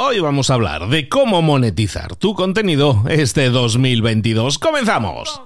Hoy vamos a hablar de cómo monetizar tu contenido este 2022. ¡Comenzamos!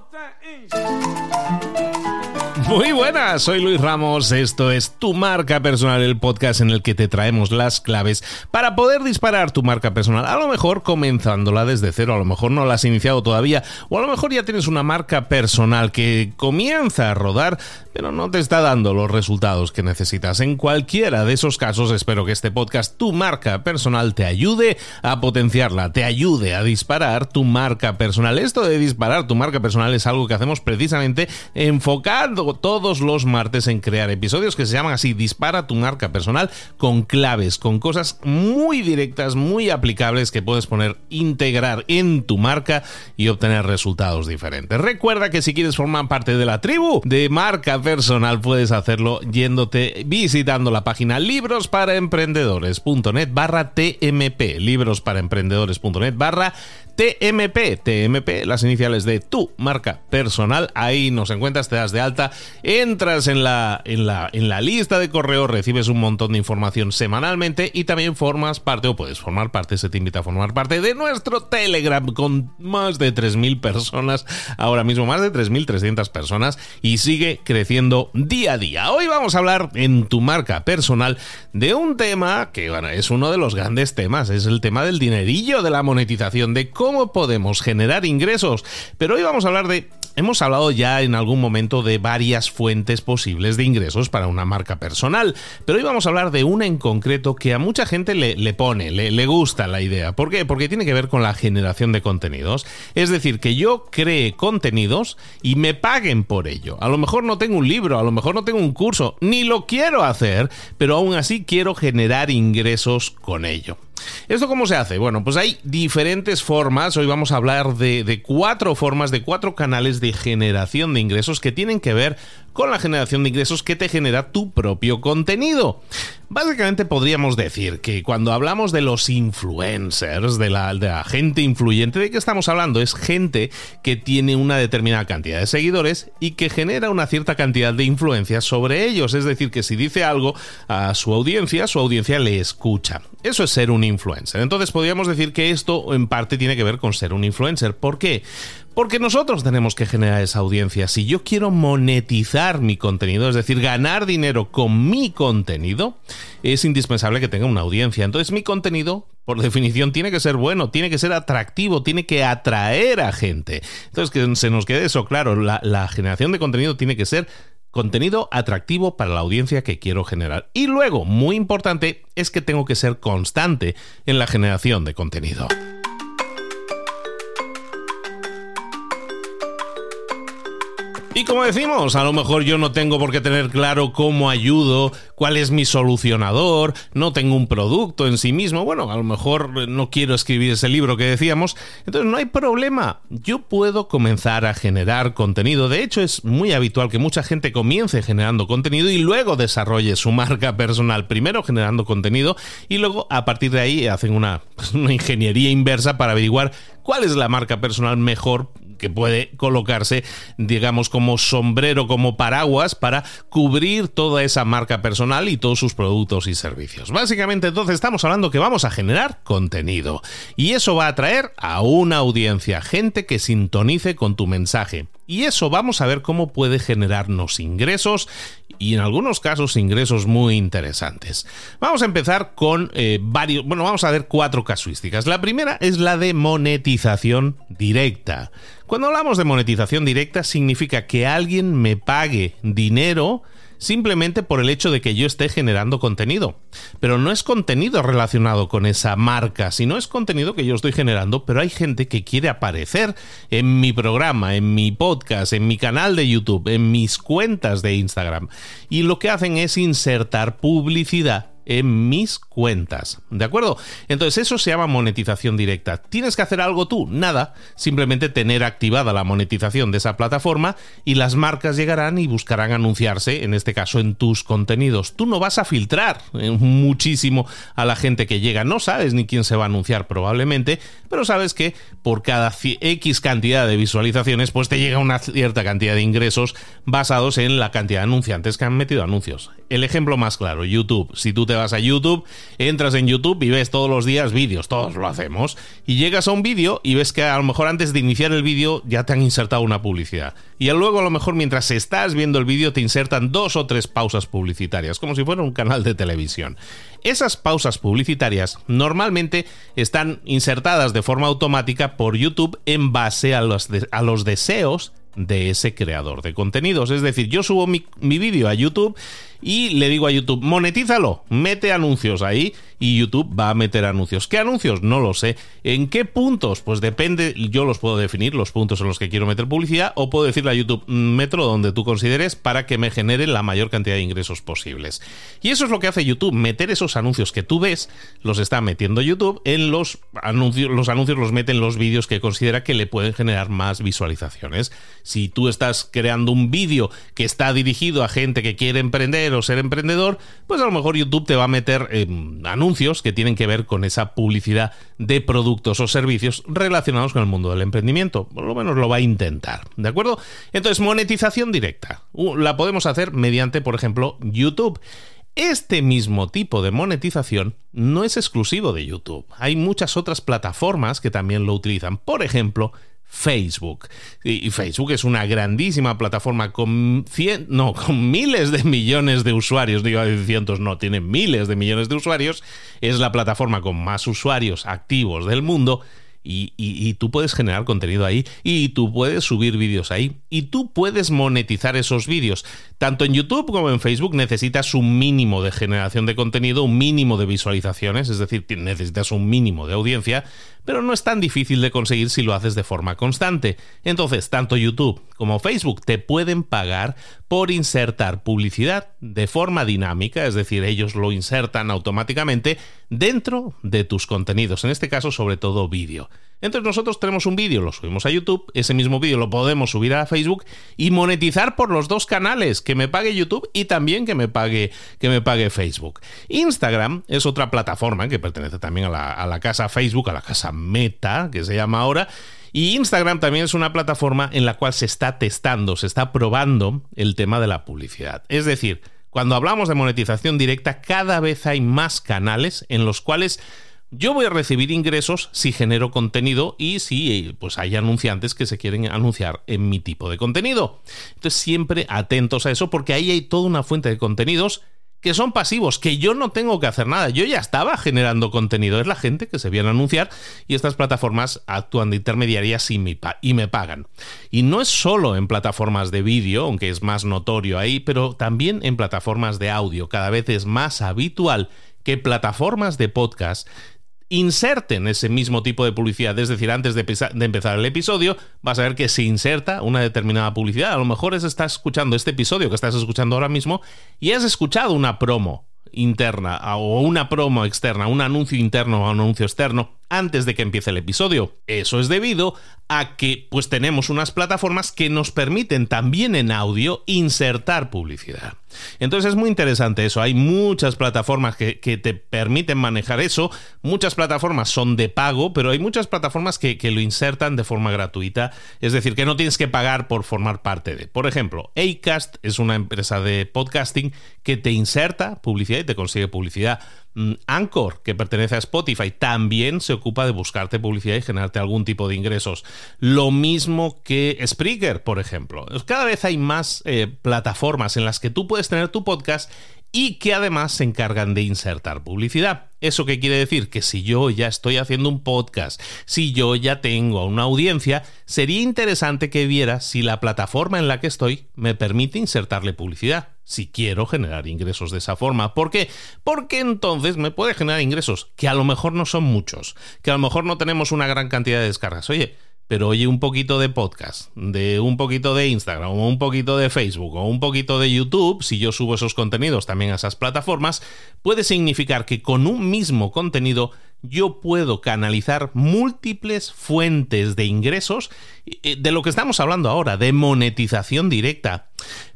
Muy buenas, soy Luis Ramos, esto es Tu Marca Personal, el podcast en el que te traemos las claves para poder disparar tu marca personal, a lo mejor comenzándola desde cero, a lo mejor no la has iniciado todavía, o a lo mejor ya tienes una marca personal que comienza a rodar, pero no te está dando los resultados que necesitas. En cualquiera de esos casos, espero que este podcast, Tu Marca Personal, te ayude a potenciarla, te ayude a disparar tu marca personal. Esto de disparar tu marca personal es algo que hacemos precisamente enfocando todos los martes en crear episodios que se llaman así, dispara tu marca personal con claves, con cosas muy directas, muy aplicables que puedes poner, integrar en tu marca y obtener resultados diferentes. Recuerda que si quieres formar parte de la tribu de marca personal, puedes hacerlo yéndote, visitando la página librosparaemprendedores.net barra TMP, librosparaemprendedores.net barra TMP, TMP, las iniciales de tu marca personal. Ahí nos encuentras, te das de alta, entras en la, en la, en la lista de correo, recibes un montón de información semanalmente y también formas parte, o puedes formar parte, se te invita a formar parte de nuestro Telegram con más de 3.000 personas, ahora mismo más de 3.300 personas y sigue creciendo día a día. Hoy vamos a hablar en tu marca personal de un tema que bueno, es uno de los grandes temas, es el tema del dinerillo, de la monetización, de cómo podemos generar ingresos. Pero hoy vamos a hablar de Hemos hablado ya en algún momento de varias fuentes posibles de ingresos para una marca personal, pero hoy vamos a hablar de una en concreto que a mucha gente le, pone, le, le, gusta la idea. ¿Por qué? Porque tiene que ver con la generación de contenidos. Es decir, que yo cree contenidos y me paguen por ello. A lo mejor no tengo un libro, a lo mejor no tengo un curso, ni lo quiero hacer, pero aún así quiero generar ingresos con ello. ¿Esto cómo se hace? Bueno, pues hay diferentes formas. Hoy vamos a hablar de, de, cuatro formas, de cuatro canales de generación de ingresos que tienen que ver con la generación de ingresos que te genera tu propio contenido. Básicamente podríamos decir que cuando hablamos de los influencers, de la, gente influyente, ¿de qué estamos hablando? Es gente que tiene una determinada cantidad de seguidores y que genera una cierta cantidad de influencia sobre ellos. Es decir, que si dice algo a su audiencia, su audiencia le escucha. Eso es ser un influencer. Entonces podríamos decir que esto en parte tiene que ver con ser un influencer. ¿Por qué? Porque nosotros tenemos que generar esa audiencia. Si yo quiero monetizar mi contenido, es decir, ganar dinero con mi contenido, es indispensable que tenga una audiencia. Entonces mi contenido, por definición, tiene que ser bueno, tiene que ser atractivo, tiene que atraer a gente. Entonces, que se nos quede eso claro, la, la generación de contenido tiene que ser contenido atractivo para la audiencia que quiero generar. Y luego, muy importante, es que tengo que ser constante en la generación de contenido. Y como decimos, a lo mejor yo no tengo por qué tener claro cómo ayudo, cuál es mi solucionador, no tengo un producto en sí mismo, bueno, a lo mejor no quiero escribir ese libro que decíamos, entonces no hay problema, yo puedo comenzar a generar contenido, de hecho es muy habitual que mucha gente comience generando contenido y luego desarrolle su marca personal, primero generando contenido y luego a partir de ahí hacen una, una ingeniería inversa para averiguar cuál es la marca personal mejor que puede colocarse, digamos, como sombrero, como paraguas para cubrir toda esa marca personal y todos sus productos y servicios. Básicamente, entonces estamos hablando que vamos a generar contenido y eso va a atraer a una audiencia, gente que sintonice con tu mensaje. Y eso vamos a ver cómo puede generarnos ingresos y en algunos casos ingresos muy interesantes. Vamos a empezar con eh, varios, bueno, vamos a ver cuatro casuísticas. La primera es la de monetización directa. Cuando hablamos de monetización directa significa que alguien me pague dinero simplemente por el hecho de que yo esté generando contenido. Pero no es contenido relacionado con esa marca, sino es contenido que yo estoy generando, pero hay gente que quiere aparecer en mi programa, en mi podcast, en mi canal de YouTube, en mis cuentas de Instagram. Y lo que hacen es insertar publicidad en mis cuentas. ¿De acuerdo? Entonces eso se llama monetización directa. ¿Tienes que hacer algo tú? Nada. Simplemente tener activada la monetización de esa plataforma y las marcas llegarán y buscarán anunciarse, en este caso en tus contenidos. Tú no vas a filtrar eh, muchísimo a la gente que llega. No sabes ni quién se va a anunciar probablemente, pero sabes que por cada X cantidad de visualizaciones pues te llega una cierta cantidad de ingresos basados en la cantidad de anunciantes que han metido anuncios. El ejemplo más claro, YouTube. Si tú te vas a YouTube, entras en YouTube y ves todos los días vídeos, todos lo hacemos, y llegas a un vídeo y ves que a lo mejor antes de iniciar el vídeo ya te han insertado una publicidad. Y luego a lo mejor mientras estás viendo el vídeo te insertan dos o tres pausas publicitarias, como si fuera un canal de televisión. Esas pausas publicitarias normalmente están insertadas de forma automática por YouTube en base a los, a los deseos de ese creador de contenidos. Es decir, yo subo mi, mi vídeo a YouTube y le digo a YouTube, monetízalo, mete anuncios ahí y YouTube va a meter anuncios. ¿Qué anuncios? No lo sé. ¿En qué puntos? Pues depende, yo los puedo definir, los puntos en los que quiero meter publicidad, o puedo decirle a YouTube, metro donde tú consideres para que me genere la mayor cantidad de ingresos posibles. Y eso es lo que hace YouTube, meter esos anuncios que tú ves, los está metiendo YouTube en los anuncios, los anuncios los mete en los vídeos que considera que le pueden generar más visualizaciones. Si tú estás creando un vídeo que está dirigido a gente que quiere emprender, o ser emprendedor, pues a lo mejor YouTube te va a meter anuncios que tienen que ver con esa publicidad de productos o servicios relacionados con el mundo del emprendimiento. Por lo menos lo va a intentar, ¿de acuerdo? Entonces, monetización directa. Uh, la podemos hacer mediante, por ejemplo, YouTube. Este mismo tipo de monetización no es exclusivo de YouTube. Hay muchas otras plataformas que también lo utilizan. Por ejemplo, Facebook. Y Facebook es una grandísima plataforma con, cien, no, con miles de millones de usuarios, digo cientos, no, tiene miles de millones de usuarios. Es la plataforma con más usuarios activos del mundo y, tú puedes generar contenido ahí y tú puedes subir vídeos ahí y tú puedes monetizar esos vídeos. Tanto en YouTube como en Facebook necesitas un mínimo de generación de contenido, un mínimo de visualizaciones, es decir, necesitas un mínimo de audiencia, pero no es tan difícil de conseguir si lo haces de forma constante. Entonces, tanto YouTube como Facebook te pueden pagar por insertar publicidad de forma dinámica, es decir, ellos lo insertan automáticamente dentro de tus contenidos, en este caso sobre todo vídeo. Entonces nosotros tenemos un vídeo, lo subimos a YouTube, ese mismo vídeo lo podemos subir a Facebook y monetizar por los dos canales, que me pague YouTube y también que me pague, que me pague Facebook. Instagram es otra plataforma que pertenece también a la, a la casa Facebook, a la casa Meta, que se llama ahora. Y Instagram también es una plataforma en la cual se está testando, se está probando el tema de la publicidad. Es decir, cuando hablamos de monetización directa, cada vez hay más canales en los cuales yo voy a recibir ingresos si genero contenido y si pues hay anunciantes que se quieren anunciar en mi tipo de contenido. Entonces siempre atentos a eso porque ahí hay toda una fuente de contenidos que son pasivos, que yo no tengo que hacer nada. Yo ya estaba generando contenido. Es la gente que se viene a anunciar y estas plataformas actúan de intermediarias y me, y me pagan. Y no es solo en plataformas de vídeo, aunque es más notorio ahí, pero también en plataformas de audio. Cada vez es más habitual que plataformas de podcast inserten ese mismo tipo de publicidad. Es decir, antes de, empezar el episodio, vas a ver que se inserta una determinada publicidad. A lo mejor estás escuchando este episodio que estás escuchando ahora mismo y has escuchado una promo interna o una promo externa, un anuncio interno o un anuncio externo antes de que empiece el episodio. Eso es debido a que pues tenemos unas plataformas que nos permiten también en audio insertar publicidad. Entonces es muy interesante eso. Hay muchas plataformas que, te permiten manejar eso. Muchas plataformas son de pago, pero hay muchas plataformas que, que, lo insertan de forma gratuita. Es decir, que no tienes que pagar por formar parte de. Por ejemplo, Acast es una empresa de podcasting que te inserta publicidad y te consigue publicidad. Mm, Anchor, que pertenece a Spotify, también se ocupa de buscarte publicidad y generarte algún tipo de ingresos. Lo mismo que Spreaker, por ejemplo. Cada vez hay más eh, plataformas en las que tú puedes tener tu podcast y que además se encargan de insertar publicidad. ¿Eso qué quiere decir? Que si yo ya estoy haciendo un podcast, si yo ya tengo una audiencia, sería interesante que viera si la plataforma en la que estoy me permite insertarle publicidad, si quiero generar ingresos de esa forma. ¿Por qué? Porque entonces me puede generar ingresos que a lo mejor no son muchos, que a lo mejor no tenemos una gran cantidad de descargas. Oye, pero oye un poquito de podcast, de un poquito de Instagram, o un poquito de Facebook, o un poquito de YouTube, si yo subo esos contenidos también a esas plataformas, puede significar que con un mismo contenido yo puedo canalizar múltiples fuentes de ingresos eh, de lo que estamos hablando ahora, de monetización directa.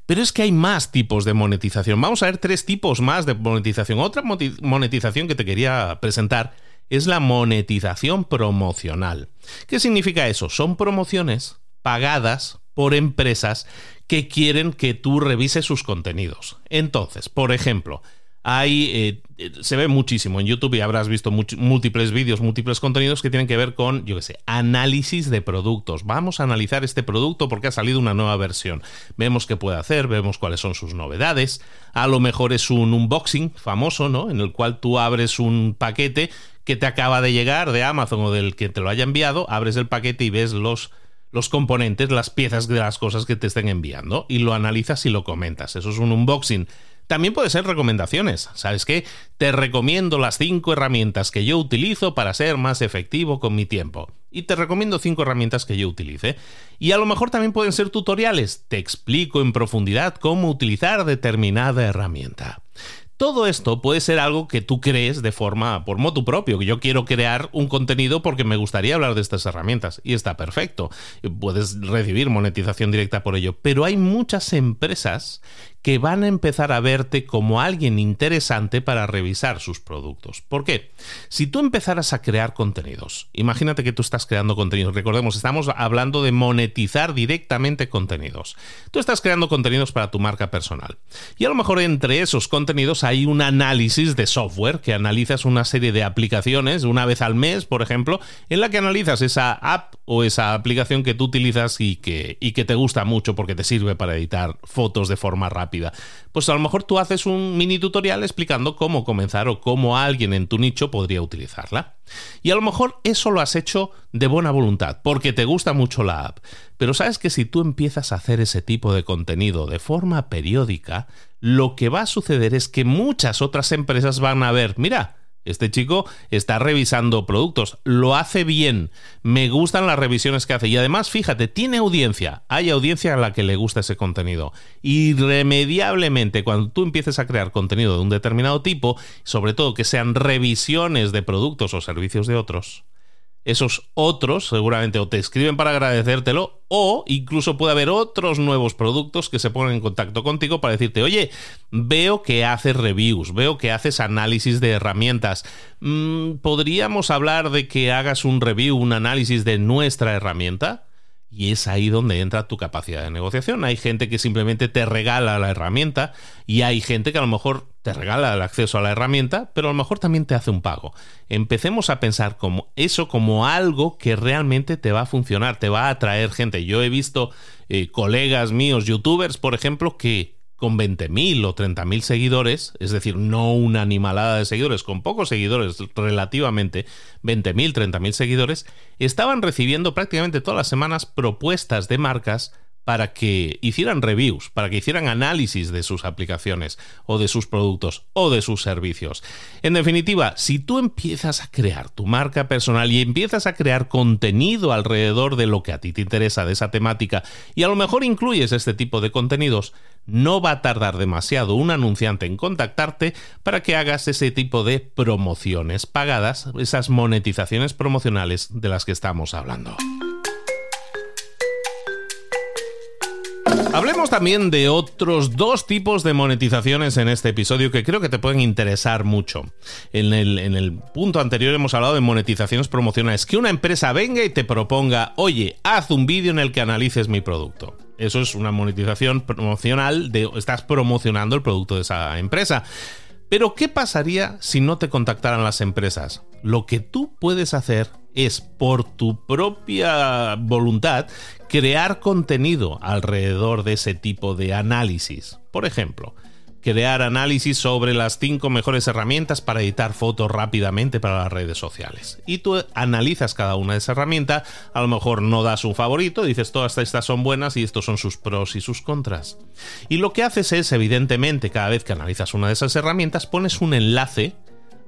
Pero es que hay más tipos de monetización. Vamos a ver tres tipos más de monetización. Otra monetización que te quería presentar es la monetización promocional. ¿Qué significa eso? Son promociones pagadas por empresas que quieren que tú revises sus contenidos. Entonces, por ejemplo, hay, eh, se ve muchísimo en YouTube y habrás visto múltiples vídeos, múltiples contenidos que tienen que ver con, yo qué sé, análisis de productos. Vamos a analizar este producto porque ha salido una nueva versión. Vemos qué puede hacer, vemos cuáles son sus novedades. A lo mejor es un unboxing famoso, ¿no? En el cual tú abres un paquete que te acaba de llegar de Amazon o del que te lo haya enviado, abres el paquete y ves los los componentes, las piezas de las cosas que te estén enviando y lo analizas y lo comentas. Eso es un unboxing también puede ser recomendaciones. ¿Sabes qué? Te recomiendo las cinco herramientas que yo utilizo para ser más efectivo con mi tiempo. Y te recomiendo cinco herramientas que yo utilice. Y a lo mejor también pueden ser tutoriales. Te explico en profundidad cómo utilizar determinada herramienta. Todo esto puede ser algo que tú crees de forma por motu propio, que yo quiero crear un contenido porque me gustaría hablar de estas herramientas y está perfecto. Puedes recibir monetización directa por ello, pero hay muchas empresas que van a empezar a verte como alguien interesante para revisar sus productos. ¿Por qué? Si tú empezaras a crear contenidos, imagínate que tú estás creando contenidos, recordemos, estamos hablando de monetizar directamente contenidos. Tú estás creando contenidos para tu marca personal. Y a lo mejor entre esos contenidos hay un análisis de software, que analizas una serie de aplicaciones una vez al mes, por ejemplo, en la que analizas esa app o esa aplicación que tú utilizas y que, y que te gusta mucho porque te sirve para editar fotos de forma pues a lo mejor tú haces un mini tutorial explicando cómo comenzar o cómo alguien en tu nicho podría utilizarla. Y a lo mejor eso lo has hecho de buena voluntad, porque te gusta mucho la app. Pero sabes que si tú empiezas a hacer ese tipo de contenido de forma periódica, lo que va a suceder es que muchas otras empresas van a ver, mira, este chico está revisando productos, lo hace bien, me gustan las revisiones que hace. Y además, fíjate, tiene audiencia, hay audiencia a la que le gusta ese contenido. Irremediablemente, cuando tú empieces a crear contenido de un determinado tipo, sobre todo que sean revisiones de productos o servicios de otros, esos otros seguramente o te escriben para agradecértelo o incluso puede haber otros nuevos productos que se ponen en contacto contigo para decirte, oye, veo que haces reviews, veo que haces análisis de herramientas. Mm, ¿Podríamos hablar de que hagas un review, un análisis de nuestra herramienta? Y es ahí donde entra tu capacidad de negociación. Hay gente que simplemente te regala la herramienta y hay gente que a lo mejor te regala el acceso a la herramienta, pero a lo mejor también te hace un pago. Empecemos a pensar como eso como algo que realmente te va a funcionar, te va a atraer gente. Yo he visto eh, colegas míos, youtubers, por ejemplo, que con 20.000 o 30.000 seguidores, es decir, no una animalada de seguidores, con pocos seguidores relativamente, 20.000, 30.000 seguidores, estaban recibiendo prácticamente todas las semanas propuestas de marcas para que hicieran reviews, para que hicieran análisis de sus aplicaciones o de sus productos o de sus servicios. En definitiva, si tú empiezas a crear tu marca personal y empiezas a crear contenido alrededor de lo que a ti te interesa de esa temática y a lo mejor incluyes este tipo de contenidos, no va a tardar demasiado un anunciante en contactarte para que hagas ese tipo de promociones pagadas, esas monetizaciones promocionales de las que estamos hablando. Hablemos también de otros dos tipos de monetizaciones en este episodio que creo que te pueden interesar mucho. En el, punto anterior hemos hablado de monetizaciones promocionales. Que una empresa venga y te proponga, oye, haz un vídeo en el que analices mi producto. Eso es una monetización promocional de estás promocionando el producto de esa empresa. Pero ¿qué pasaría si no te contactaran las empresas? Lo que tú puedes hacer es por tu propia voluntad crear contenido alrededor de ese tipo de análisis. Por ejemplo, crear análisis sobre las cinco mejores herramientas para editar fotos rápidamente para las redes sociales. Y tú analizas cada una de esas herramientas, a lo mejor no das un favorito, dices todas estas son buenas y estos son sus pros y sus contras. Y lo que haces es, evidentemente, cada vez que analizas una de esas herramientas, pones un enlace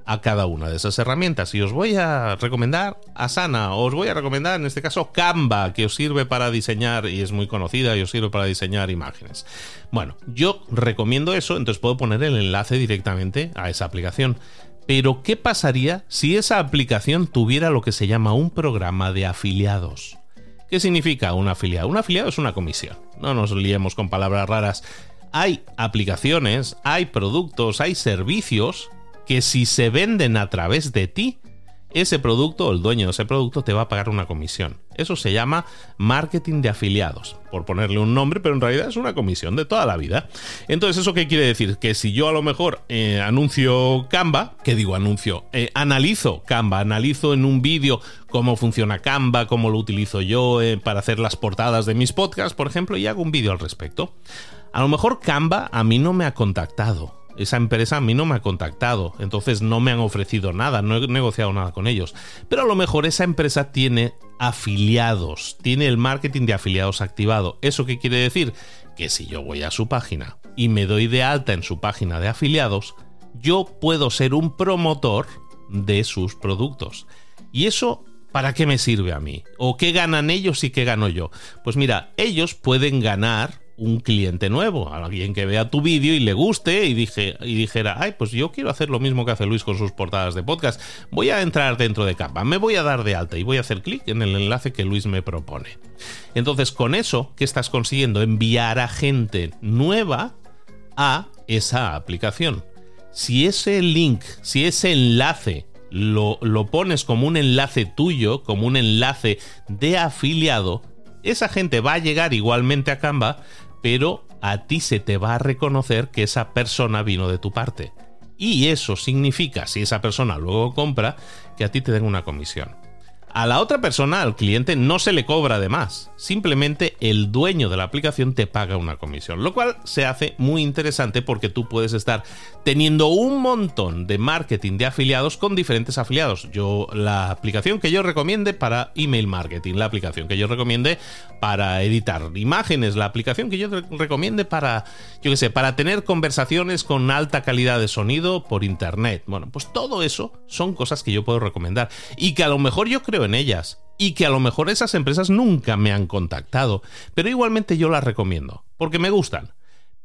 a cada una de esas herramientas. Y os voy a recomendar Asana, os voy a recomendar en este caso Canva, que os sirve para diseñar y es muy conocida y os sirve para diseñar imágenes. Bueno, yo recomiendo eso, entonces puedo poner el enlace directamente a esa aplicación. Pero, ¿qué pasaría si esa aplicación tuviera lo que se llama un programa de afiliados? ¿Qué significa un afiliado? Un afiliado es una comisión. No nos liemos con palabras raras. Hay aplicaciones, hay productos, hay servicios que si se venden a través de ti, ese producto, el dueño de ese producto, te va a pagar una comisión. Eso se llama marketing de afiliados, por ponerle un nombre, pero en realidad es una comisión de toda la vida. Entonces, ¿eso qué quiere decir? Que si yo a lo mejor eh, anuncio Canva, ¿qué digo anuncio? Eh, analizo Canva, analizo en un vídeo cómo funciona Canva, cómo lo utilizo yo eh, para hacer las portadas de mis podcasts, por ejemplo, y hago un vídeo al respecto. A lo mejor Canva a mí no me ha contactado esa empresa a mí no me ha contactado, entonces no me han ofrecido nada, no he negociado nada con ellos. Pero a lo mejor esa empresa tiene afiliados, tiene el marketing de afiliados activado. ¿Eso qué quiere decir? Que si yo voy a su página y me doy de alta en su página de afiliados, yo puedo ser un promotor de sus productos. Y eso ¿Para qué me sirve a mí? ¿O qué ganan ellos y qué gano yo? Pues mira, ellos pueden ganar un cliente nuevo, alguien que vea tu vídeo y le guste y, dije, y dijera, ay, pues yo quiero hacer lo mismo que hace Luis con sus portadas de podcast, voy a entrar dentro de Canva, me voy a dar de alta y voy a hacer clic en el enlace que Luis me propone. Entonces, con eso, ¿qué estás consiguiendo? Enviar a gente nueva a esa aplicación. Si ese link, si ese enlace lo, lo pones como un enlace tuyo, como un enlace de afiliado, esa gente va a llegar igualmente a Canva, pero a ti se te va a reconocer que esa persona vino de tu parte. Y eso significa, si esa persona luego compra, que a ti te den una comisión. A la otra persona, al cliente, no se le cobra de más. Simplemente el dueño de la aplicación te paga una comisión. Lo cual se hace muy interesante porque tú puedes estar teniendo un montón de marketing de afiliados con diferentes afiliados. Yo, la aplicación que yo recomiende para email marketing, la aplicación que yo recomiende para editar imágenes, la aplicación que yo recomiende para, yo qué sé, para tener conversaciones con alta calidad de sonido por internet. Bueno, pues todo eso son cosas que yo puedo recomendar y que a lo mejor yo creo en ellas y que a lo mejor esas empresas nunca me han contactado, pero igualmente yo las recomiendo, porque me gustan.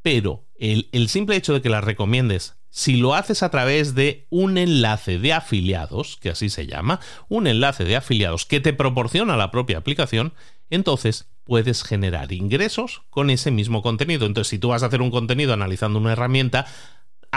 Pero el, el, simple hecho de que las recomiendes, si lo haces a través de un enlace de afiliados, que así se llama, un enlace de afiliados que te proporciona la propia aplicación, entonces puedes generar ingresos con ese mismo contenido. Entonces, si tú vas a hacer un contenido analizando una herramienta,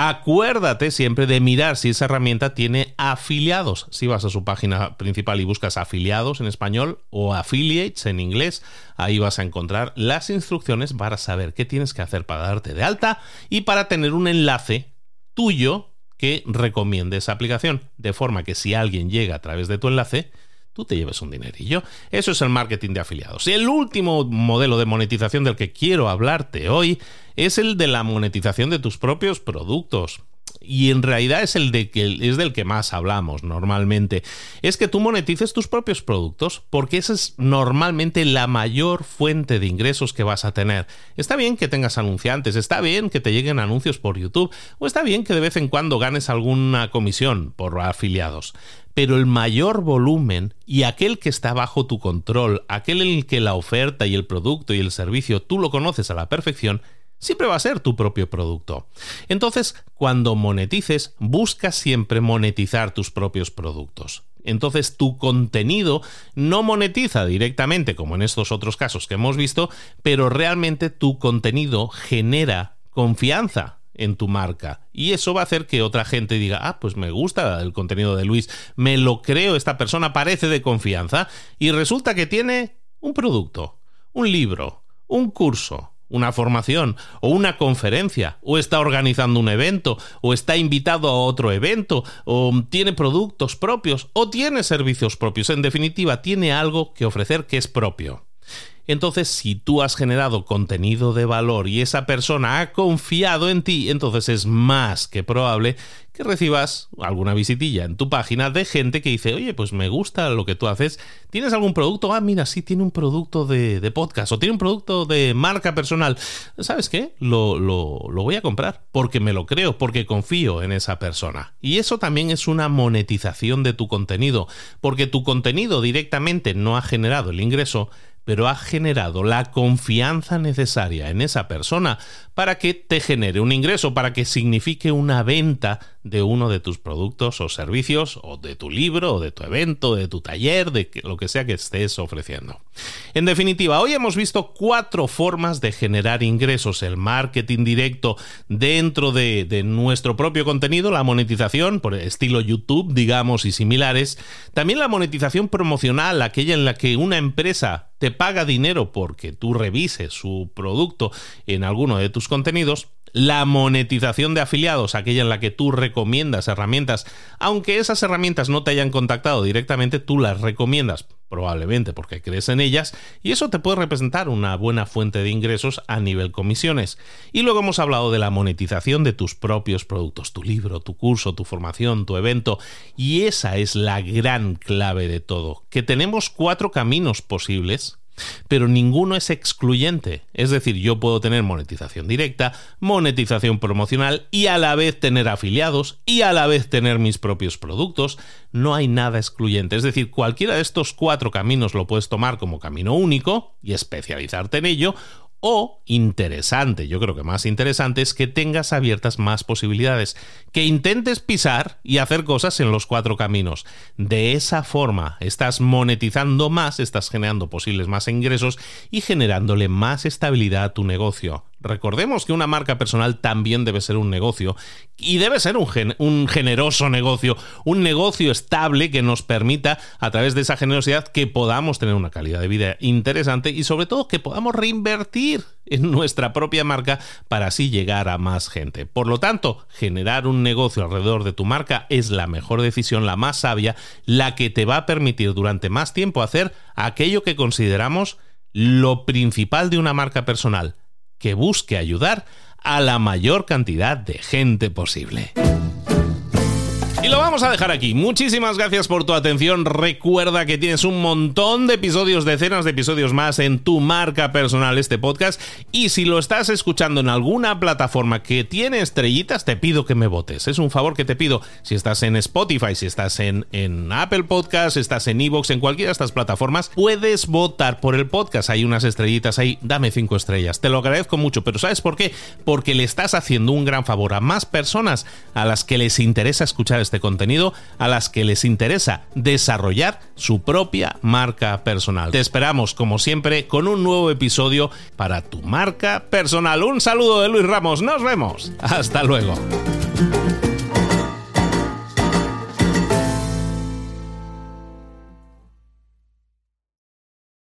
Acuérdate siempre de mirar si esa herramienta tiene afiliados. Si vas a su página principal y buscas afiliados en español o affiliates en inglés, ahí vas a encontrar las instrucciones para saber qué tienes que hacer para darte de alta y para tener un enlace tuyo que recomiende esa aplicación. De forma que si alguien llega a través de tu enlace, tú te lleves un dinerillo. Eso es el marketing de afiliados. Y el último modelo de monetización del que quiero hablarte hoy es el de la monetización de tus propios productos y en realidad es el de que es del que más hablamos normalmente, es que tú monetices tus propios productos, porque esa es normalmente la mayor fuente de ingresos que vas a tener. Está bien que tengas anunciantes, está bien que te lleguen anuncios por YouTube, o está bien que de vez en cuando ganes alguna comisión por afiliados. Pero el mayor volumen y aquel que está bajo tu control, aquel en el que la oferta y el producto y el servicio tú lo conoces a la perfección, siempre va a ser tu propio producto. Entonces, cuando monetices, busca siempre monetizar tus propios productos. Entonces tu contenido no monetiza directamente como en estos otros casos que hemos visto, pero realmente tu contenido genera confianza en tu marca. Y eso va a hacer que otra gente diga, ah, pues me gusta el contenido de Luis, me lo creo, esta persona parece de confianza, y resulta que tiene un producto, un libro, un curso, una formación o una conferencia, o está organizando un evento, o está invitado a otro evento, o tiene productos propios, o tiene servicios propios. En definitiva, tiene algo que ofrecer que es propio. Entonces, si tú has generado contenido de valor y esa persona ha confiado en ti, entonces es más que probable que recibas alguna visitilla en tu página de gente que dice, oye, pues me gusta lo que tú haces, ¿tienes algún producto? Ah, mira, sí, tiene un producto de, podcast o tiene un producto de marca personal. ¿Sabes qué? Lo, lo, lo voy a comprar porque me lo creo, porque confío en esa persona. Y eso también es una monetización de tu contenido, porque tu contenido directamente no ha generado el ingreso, pero ha generado la confianza necesaria en esa persona para que te genere un ingreso, para que signifique una venta de uno de tus productos o servicios, o de tu libro, o de tu evento, de tu taller, de lo que sea que estés ofreciendo. En definitiva, hoy hemos visto cuatro formas de generar ingresos. El marketing directo dentro de, de nuestro propio contenido, la monetización, por estilo YouTube, digamos, y similares. También la monetización promocional, aquella en la que una empresa te paga dinero porque tú revises su producto en alguno de tus contenidos, la monetización de afiliados, aquella en la que tú recomiendas herramientas, aunque esas herramientas no te hayan contactado directamente, tú las recomiendas probablemente porque crees en ellas, y eso te puede representar una buena fuente de ingresos a nivel comisiones. Y luego hemos hablado de la monetización de tus propios productos, tu libro, tu curso, tu formación, tu evento, y esa es la gran clave de todo, que tenemos cuatro caminos posibles pero ninguno es excluyente. Es decir, yo puedo tener monetización directa, monetización promocional y a la vez tener afiliados y a la vez tener mis propios productos. No hay nada excluyente. Es decir, cualquiera de estos cuatro caminos lo puedes tomar como camino único y especializarte en ello o interesante, yo creo que más interesante es que tengas abiertas más posibilidades, que intentes pisar y hacer cosas en los cuatro caminos. De esa forma estás monetizando más, estás generando posibles más ingresos y generándole más estabilidad a tu negocio. Recordemos que una marca personal también debe ser un negocio y debe ser un, un, generoso negocio, un negocio estable que nos permita a través de esa generosidad que podamos tener una calidad de vida interesante y sobre todo que podamos reinvertir en nuestra propia marca para así llegar a más gente. Por lo tanto, generar un negocio alrededor de tu marca es la mejor decisión, la más sabia, la que te va a permitir durante más tiempo hacer aquello que consideramos lo principal de una marca personal que busque ayudar a la mayor cantidad de gente posible. Y lo vamos a dejar aquí. Muchísimas gracias por tu atención. Recuerda que tienes un montón de episodios, decenas de episodios más en tu marca personal, este podcast. Y si lo estás escuchando en alguna plataforma que tiene estrellitas, te pido que me votes. Es un favor que te pido. Si estás en Spotify, si estás en, en Apple Podcast, estás en Evox, en cualquiera de estas plataformas, puedes votar por el podcast. Hay unas estrellitas ahí. Dame cinco estrellas. Te lo agradezco mucho. Pero ¿sabes por qué? Porque le estás haciendo un gran favor a más personas a las que les interesa escuchar este contenido a las que les interesa desarrollar su propia marca personal. Te esperamos, como siempre, con un nuevo episodio para tu marca personal. Un saludo de Luis Ramos, nos vemos. Hasta luego.